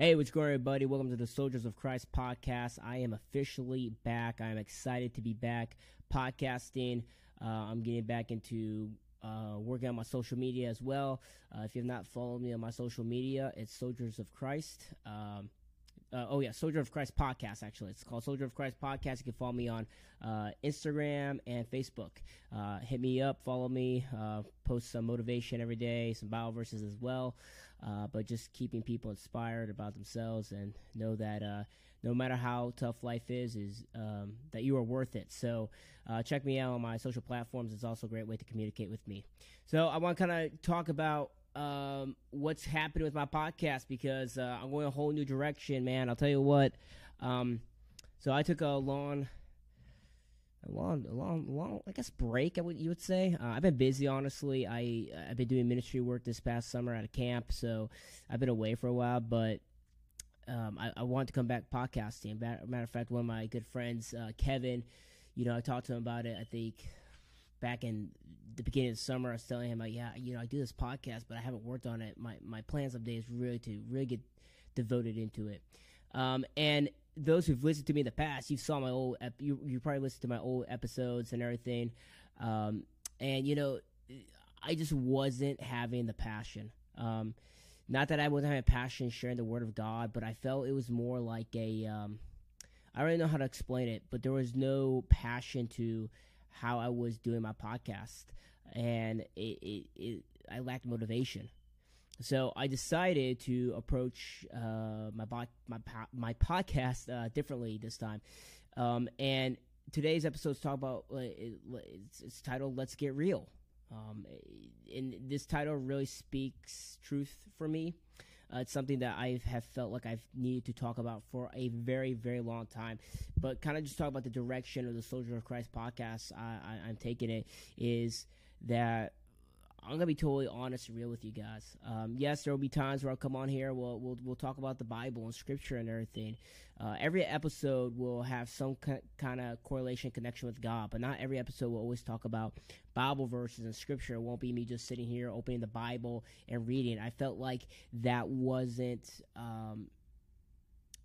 Hey, what's going on, everybody? Welcome to the Soldiers of Christ podcast. I am officially back. I am excited to be back podcasting. Uh, I'm getting back into uh, working on my social media as well. Uh, if you have not followed me on my social media, it's Soldiers of Christ. Um, uh, oh yeah, Soldier of Christ podcast. Actually, it's called Soldier of Christ podcast. You can follow me on uh, Instagram and Facebook. Uh, hit me up, follow me, uh, post some motivation every day, some Bible verses as well. Uh, but just keeping people inspired about themselves and know that uh, no matter how tough life is, is um, that you are worth it. So check me out on my social platforms. It's also a great way to communicate with me. So I want to kind of talk about um, what's happening with my podcast because uh, I'm going a whole new direction, man. I'll tell you what. Um, so I took a long, a long, a long, long, I guess break. I would you would say. Uh, I've been busy, honestly. I I've been doing ministry work this past summer at a camp, so I've been away for a while. But um, I, I want to come back podcasting. Matter of fact, one of my good friends, uh, Kevin, you know, I talked to him about it. I think back in the beginning of the summer, I was telling him, like, yeah, you know, I do this podcast, but I haven't worked on it. My my plans of day is really to really get devoted into it. Um, and those who've listened to me in the past, you saw my old, ep- you you probably listened to my old episodes and everything. Um, and you know, I just wasn't having the passion. Um, not that I wasn't having passion sharing the word of God, but I felt it was more like a, um, I don't really know how to explain it, but there was no passion to how I was doing my podcast, and it, it, it I lacked motivation. So I decided to approach uh, my my my podcast uh, differently this time, um, and today's episode is talk about uh, it's, it's, titled "Let's Get Real," um, and this title really speaks truth for me. Uh, it's something that I have felt like I've needed to talk about for a very, very long time. But kind of just talk about the direction of the Soldier of Christ podcast I, I, I'm taking it is that I'm gonna be totally honest and real with you guys. Um, yes, there will be times where I'll come on here. We'll we'll we'll talk about the Bible and Scripture and everything. Uh, every episode will have some kind of correlation connection with God, but not every episode will always talk about Bible verses and Scripture. It won't be me just sitting here opening the Bible and reading. I felt like that wasn't um,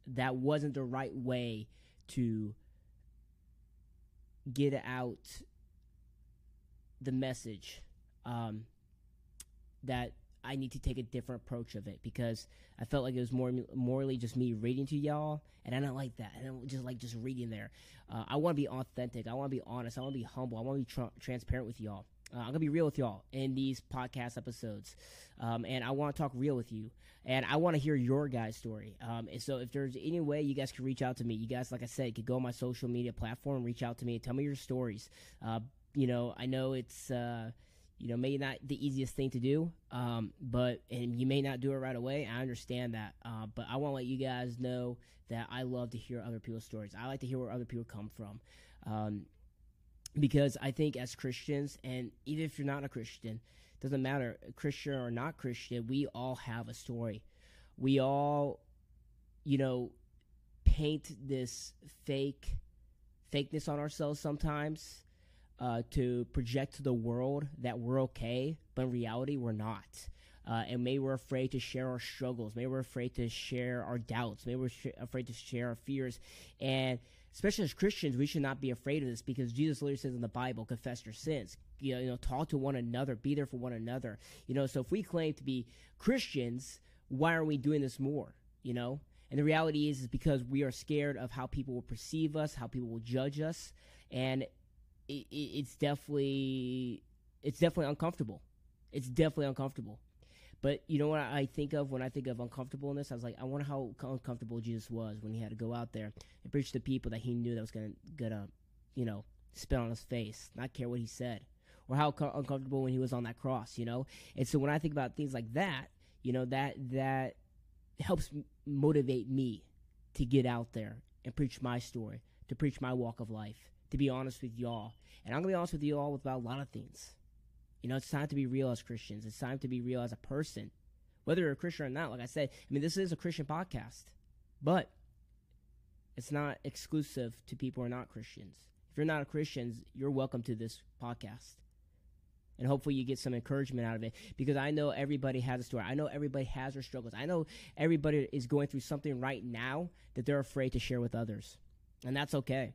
that wasn't the right way to get out the message um, that I need to take a different approach of it because I felt like it was more morally just me reading to y'all, and I don't like that. I don't just like just reading there. Uh, I want to be authentic. I want to be honest. I want to be humble. I want to be tra- transparent with y'all. Uh, I'm gonna be real with y'all in these podcast episodes, um, and I want to talk real with you, and I want to hear your guys' story. Um, and so, if there's any way you guys can reach out to me, you guys, like I said, could go on my social media platform, reach out to me, and tell me your stories. Uh, you know, I know it's uh, you know, maybe not the easiest thing to do, um, but and you may not do it right away. I understand that, uh, but I want to let you guys know that I love to hear other people's stories. I like to hear where other people come from, um, because I think as Christians, and even if you're not a Christian, doesn't matter, Christian or not Christian, we all have a story. We all, you know, paint this fake fakeness on ourselves sometimes uh, to project to the world that we're okay, but in reality, we're not. Uh, and maybe we're afraid to share our struggles. Maybe we're afraid to share our doubts. Maybe we're sh- afraid to share our fears. And especially as Christians, we should not be afraid of this because Jesus literally says in the Bible, confess your sins. You know, you know, talk to one another, be there for one another. You know, so if we claim to be Christians, why aren't we doing this more? You know? And the reality is, is because we are scared of how people will perceive us, how people will judge us. And it, it's definitely it's definitely uncomfortable. It's definitely uncomfortable. But you know what I think of when I think of uncomfortableness? I was like, I wonder how uncomfortable Jesus was when he had to go out there and preach to people that he knew that was gonna gonna, you know, spit on his face, not care what he said, or how co- uncomfortable when he was on that cross, you know. And so when I think about things like that, you know, that that helps motivate me to get out there and preach my story, to preach my walk of life to be honest with y'all. And I'm going to be honest with you all about a lot of things. You know, it's time to be real as Christians. It's time to be real as a person. Whether you're a Christian or not, like I said, I mean, this is a Christian podcast. But it's not exclusive to people who are not Christians. If you're not a Christian, you're welcome to this podcast. And hopefully you get some encouragement out of it because I know everybody has a story. I know everybody has their struggles. I know everybody is going through something right now that they're afraid to share with others. And that's okay.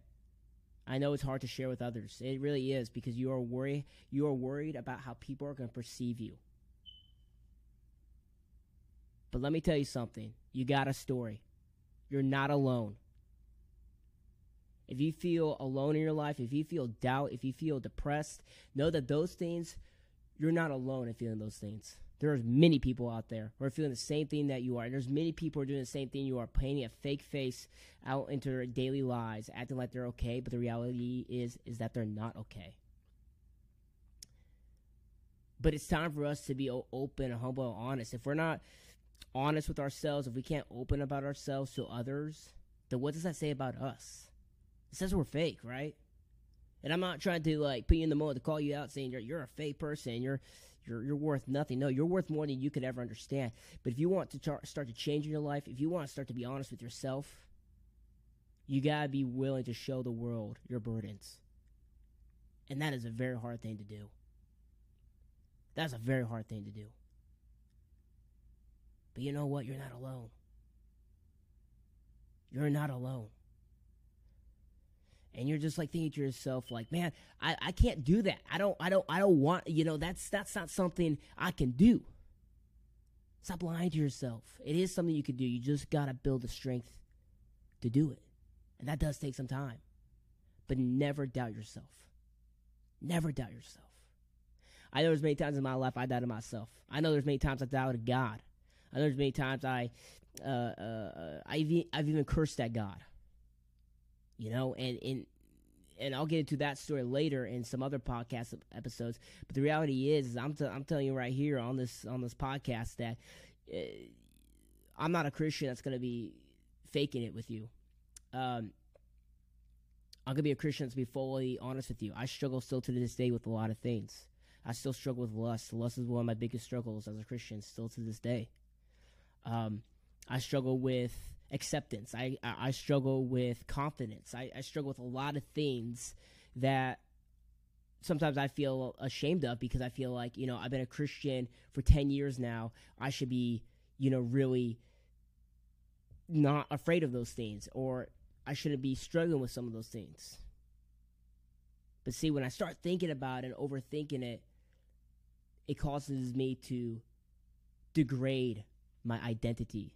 I know it's hard to share with others. It really is because you are worried you are worried about how people are going to perceive you. But let me tell you something. You got a story. You're not alone. If you feel alone in your life, if you feel doubt, if you feel depressed, know that those things, you're not alone in feeling those things. There's many people out there who are feeling the same thing that you are. And there's many people who are doing the same thing you are, painting a fake face out into their daily lives, acting like they're okay, but the reality is is that they're not okay. But it's time for us to be open, humble, and honest. If we're not honest with ourselves, if we can't open about ourselves to others, then what does that say about us? It says we're fake, right? And I'm not trying to like put you in the moment to call you out saying you're you're a fake person, you're you're you're worth nothing. No, you're worth more than you could ever understand. But if you want to tar- start to change in your life, if you want to start to be honest with yourself, you got to be willing to show the world your burdens. And that is a very hard thing to do. That's a very hard thing to do. But you know what? You're not alone. You're not alone and you're just like thinking to yourself like man I, I can't do that. I don't i don't i don't want you know that's that's not something i can do. Stop lying to yourself. It is something you can do. You just gotta build the strength to do it. And that does take some time. But never doubt yourself. Never doubt yourself. I know there's many times in my life i doubted myself. I know there's many times i doubted god. I know there's many times i uh, uh, uh I've, I've even cursed at god you know, and and and I'll get into that story later in some other podcast episodes. But the reality is, is I'm t- I'm telling you right here on this on this podcast that uh, I'm not a Christian that's going to be faking it with you. Um, I'm gonna be a Christian to be fully honest with you. I struggle still to this day with a lot of things. I still struggle with lust. Lust is one of my biggest struggles as a Christian, still to this day. Um, I struggle with acceptance. I, I, struggle with confidence. I, I struggle with a lot of things that sometimes I feel ashamed of because I feel like, you know, I've been a Christian for 10 years now. I should be, you know, really not afraid of those things or I shouldn't be struggling with some of those things. But see, when I start thinking about it and overthinking it, it causes me to degrade my identity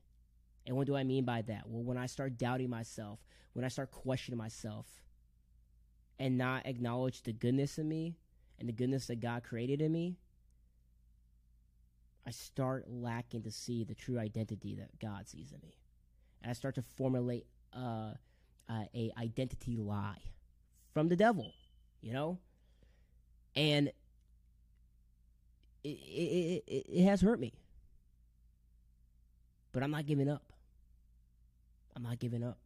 and what do I mean by that? Well, when I start doubting myself, when I start questioning myself, and not acknowledge the goodness in me and the goodness that God created in me, I start lacking to see the true identity that God sees in me. And I start to formulate uh, uh, a identity lie from the devil, you know? And it, it, it, it has hurt me. But I'm not giving up. I'm not giving up.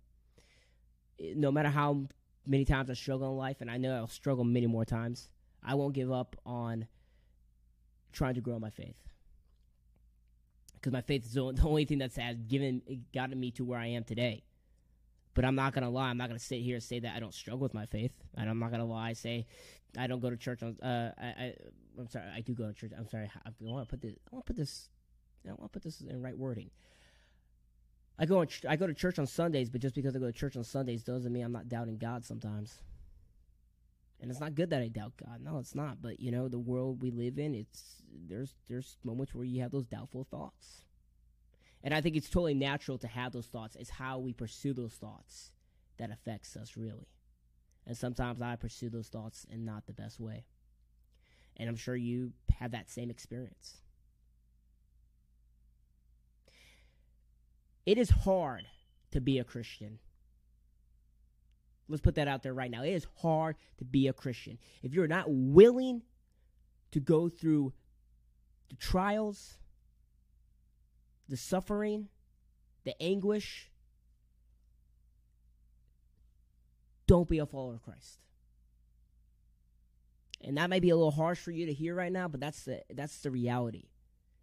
No matter how many times I struggle in life, and I know I'll struggle many more times, I won't give up on trying to grow my faith. Because my faith is the only thing that's has given gotten me to where I am today. But I'm not gonna lie. I'm not gonna sit here and say that I don't struggle with my faith, and I'm not gonna lie. Say I don't go to church on. Uh, I, I I'm sorry. I do go to church. I'm sorry. I want to put this. I want to put this. I want to put this in right wording. I go I go to church on Sundays, but just because I go to church on Sundays doesn't mean I'm not doubting God sometimes. And it's not good that I doubt God. No, it's not. But you know, the world we live in, it's there's there's moments where you have those doubtful thoughts. And I think it's totally natural to have those thoughts. It's how we pursue those thoughts that affects us really. And sometimes I pursue those thoughts in not the best way. And I'm sure you have that same experience. It is hard to be a Christian. Let's put that out there right now. It is hard to be a Christian. If you're not willing to go through the trials, the suffering, the anguish, don't be a follower of Christ. And that might be a little harsh for you to hear right now, but that's the that's the reality.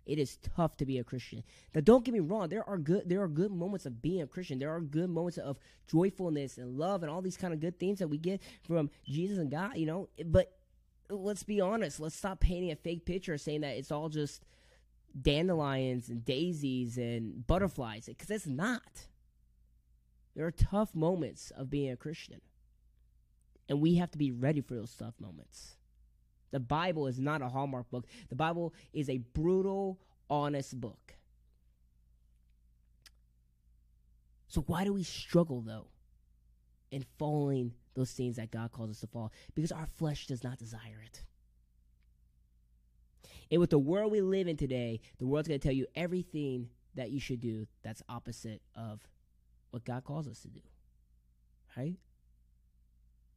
It is tough to be a Christian. Now, don't get me wrong. There are good. There are good moments of being a Christian. There are good moments of joyfulness and love and all these kind of good things that we get from Jesus and God. You know, but let's be honest. Let's stop painting a fake picture saying that it's all just dandelions and daisies and butterflies because it's not. There are tough moments of being a Christian. And we have to be ready for those tough moments. The Bible is not a Hallmark book. The Bible is a brutal, honest book. So why do we struggle though in following those things that God calls us to follow? Because our flesh does not desire it. And with the world we live in today, the world's going to tell you everything that you should do that's opposite of what God calls us to do. Right?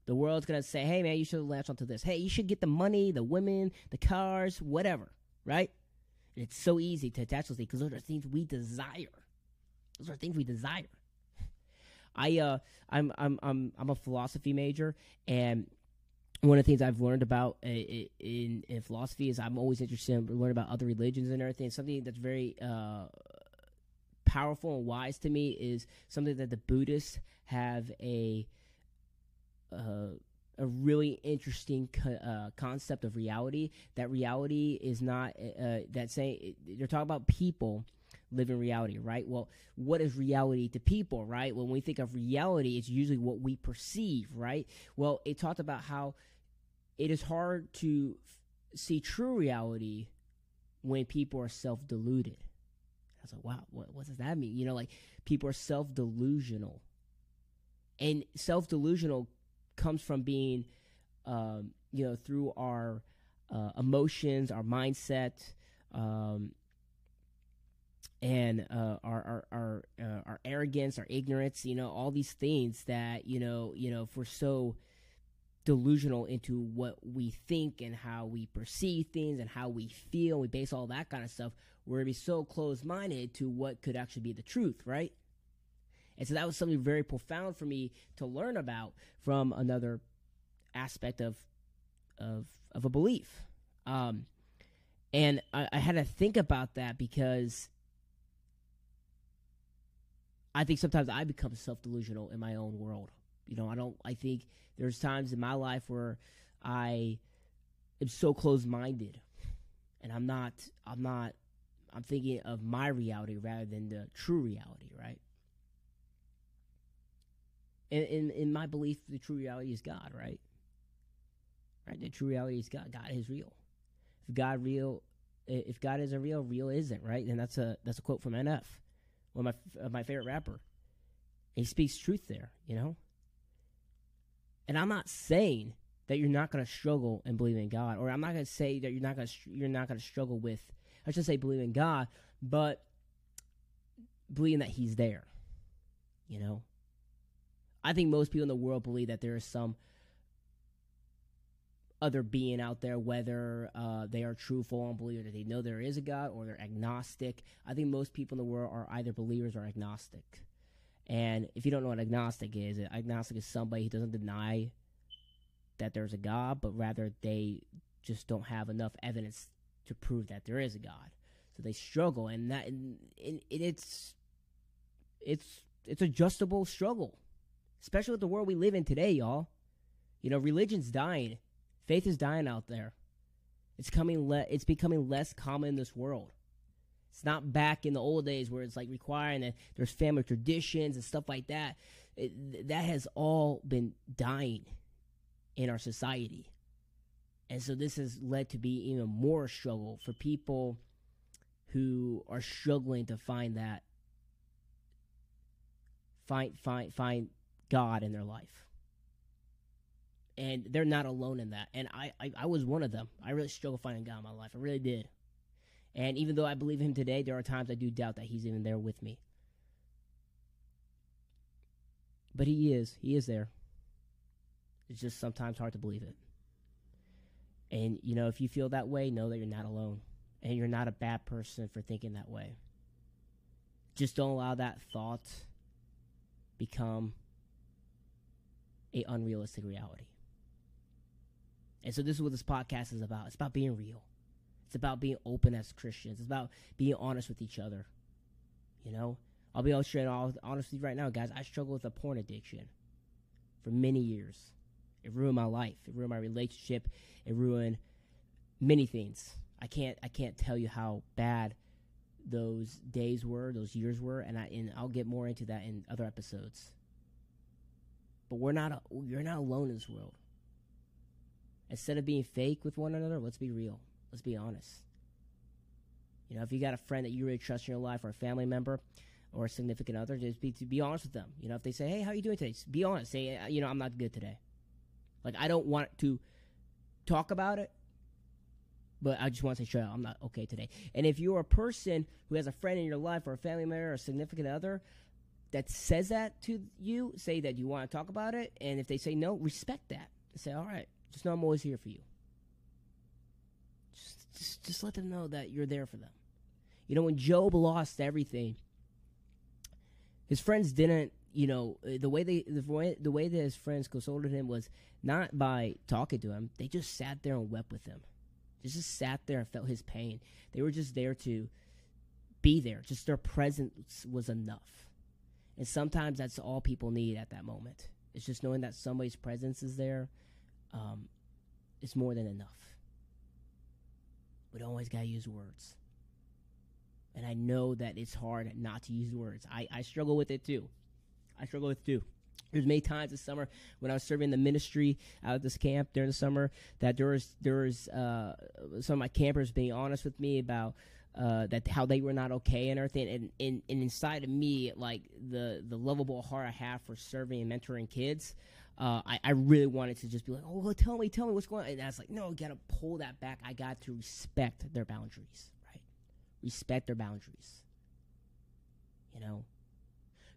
The world's to say, hey, man, you should latch onto this. Hey, you should get the money, the women, the cars, whatever. Right? And it's so easy to attach those things because those are things we desire. Those are things we desire. I uh I'm I'm I'm I'm a philosophy major and one of the things I've learned about uh, in in philosophy is I'm always interested in learning about other religions and everything. Something that's very uh, powerful and wise to me is something that the Buddhists have a uh, a really interesting co- uh, concept of reality. That reality is not uh, that saying they're talking about people live in reality, right? Well, what is reality to people, right? When we think of reality, it's usually what we perceive, right? Well, it talked about how it is hard to f- see true reality when people are self deluded. I was like, wow, what, what does that mean? You know, like people are self delusional. And self delusional comes from being, um, you know, through our uh, emotions, our mindset, um, and uh, our our our, uh, our arrogance, our ignorance, you know, all these things that you know, you know, if we're so delusional into what we think and how we perceive things and how we feel, we base all that kind of stuff. We're gonna be so closed minded to what could actually be the truth, right? And so that was something very profound for me to learn about from another aspect of of of a belief. Um, and I, I had to think about that because I think sometimes I become self delusional in my own world. You know, I don't. I think there's times in my life where I am so closed minded, and I'm not. I'm not. I'm thinking of my reality rather than the true reality, right? In, in in my belief, the true reality is God, right? Right. The true reality is God. God is real. If God real, if God isn't real, real isn't right. And that's a that's a quote from NF one of my uh, my favorite rapper. He speaks truth there, you know. And I'm not saying that you're not going to struggle and believe in God, or I'm not going to say that you're not going to you're not going to struggle with. I should say believe in God, but believing that He's there. You know, I think most people in the world believe that there is some other being out there, whether uh, they are true, full on believers, that they know there is a God, or they're agnostic. I think most people in the world are either believers or agnostic. And if you don't know what agnostic is, agnostic is somebody who doesn't deny that there's a God, but rather they just don't have enough evidence to prove that there is a God. So they struggle, and that and, and it's it's it's adjustable struggle, especially with the world we live in today, y'all. You know, religion's dying Faith is dying out there. It's coming. Le- it's becoming less common in this world. It's not back in the old days where it's like requiring that there's family traditions and stuff like that. It, that has all been dying in our society, and so this has led to be even more struggle for people who are struggling to find that find find find God in their life and they're not alone in that. And I, I, I was one of them. I really struggled finding God in my life. I really did. And even though I believe him today, there are times I do doubt that he's even there with me. But he is. He is there. It's just sometimes hard to believe it. And, you know, if you feel that way, know that you're not alone. And you're not a bad person for thinking that way. Just don't allow that thought become a unrealistic reality. And so this is what this podcast is about. It's about being real. It's about being open as Christians. It's about being honest with each other. You know, I'll be straight honestly right now, guys. I struggle with a porn addiction for many years. It ruined my life. It ruined my relationship. It ruined many things. I can't I can't tell you how bad those days were, those years were, and I and I'll get more into that in other episodes. But we're not you're not alone in this world. Instead of being fake with one another, let's be real. Let's be honest. You know, if you got a friend that you really trust in your life or a family member or a significant other, just be to be honest with them. You know, if they say, "Hey, how are you doing today?" Just be honest. Say, uh, "You know, I'm not good today." Like I don't want to talk about it, but I just want to say, "Sure, I'm not okay today." And if you're a person who has a friend in your life or a family member or a significant other that says that to you, say that you want to talk about it, and if they say no, respect that. Say, "All right, just know I'm always here for you." Just, just, just let them know that you're there for them. You know, when Job lost everything, his friends didn't. You know, uh, the way they the way the way that his friends consoled him was not by talking to him. They just sat there and wept with him. They just sat there and felt his pain. They were just there to be there. Just their presence was enough. And sometimes that's all people need at that moment. It's just knowing that somebody's presence is there. Um, is more than enough. We don't always gotta use words and I know that it's hard not to use words. I, I struggle with it too. I struggle with it too. There's many times this summer when I was serving the ministry out at this camp during the summer that there was there was uh, some of my campers being honest with me about uh, that how they were not okay and everything, and, and, and inside of me, like the the lovable heart I have for serving and mentoring kids, uh, I, I really wanted to just be like, oh, well, tell me, tell me what's going on. And I was like, no, gotta pull that back. I got to respect their boundaries right? respect their boundaries. You know,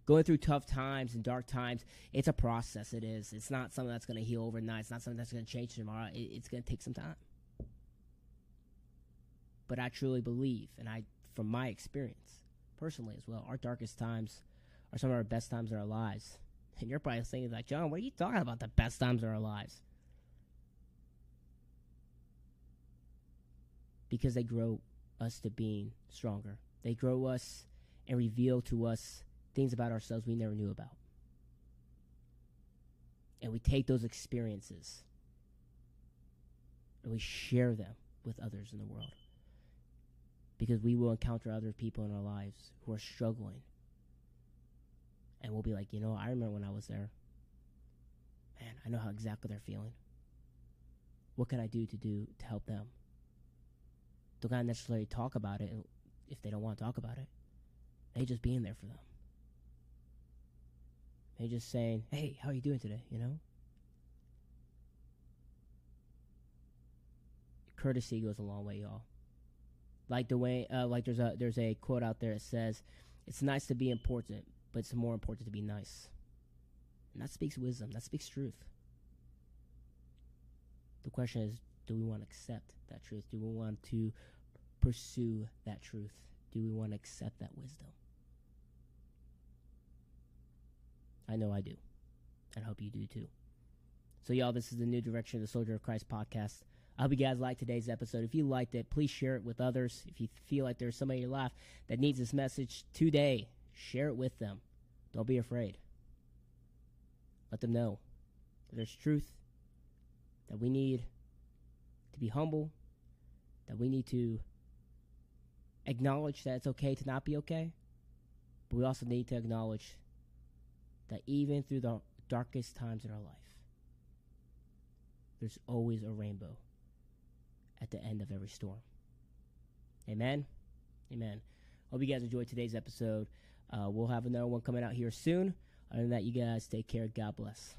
going through tough times and dark times, it's a process. It is. It's not something that's going to heal overnight. It's not something that's going to change tomorrow. It, it's going to take some time. But I truly believe, and I, from my experience, personally as well, our darkest times are some of our best times in our lives. And you're probably thinking like, John, what are you talking about? The best times in our lives. Because they grow us to being stronger. They grow us and reveal to us things about ourselves we never knew about. And we take those experiences and we share them with others in the world. Because we will encounter other people in our lives who are struggling. And we'll be like, you know, I remember when I was there. Man, I know how exactly they're feeling. What can I do to do to help them? don't gotta necessarily talk about it if they don't want to talk about it. They just being there for them. They just saying, "Hey, how are you doing today?" You know. Courtesy goes a long way, y'all. Like the way, uh, like there's a there's a quote out there that says, "It's nice to be important, but it's more important to be nice." And that speaks wisdom. That speaks truth. The question is, do we want to accept that truth? Do we want to pursue that truth? Do we want to accept that wisdom? I know I do. And I hope you do too. So, y'all, this is the new direction of the Soldier of Christ podcast. I hope you guys liked today's episode. If you liked it, please share it with others. If you feel like there's somebody in your life that needs this message today, share it with them. Don't be afraid. Let them know there's truth, that we need to be humble, that we need to acknowledge that it's okay to not be okay, but we also need to acknowledge that even through the darkest times in our life, there's always a rainbow at the end of every storm. Amen. Amen. Hope you guys enjoyed today's episode. Uh, we'll have another one coming out here soon. Other than that, you guys take care. God bless.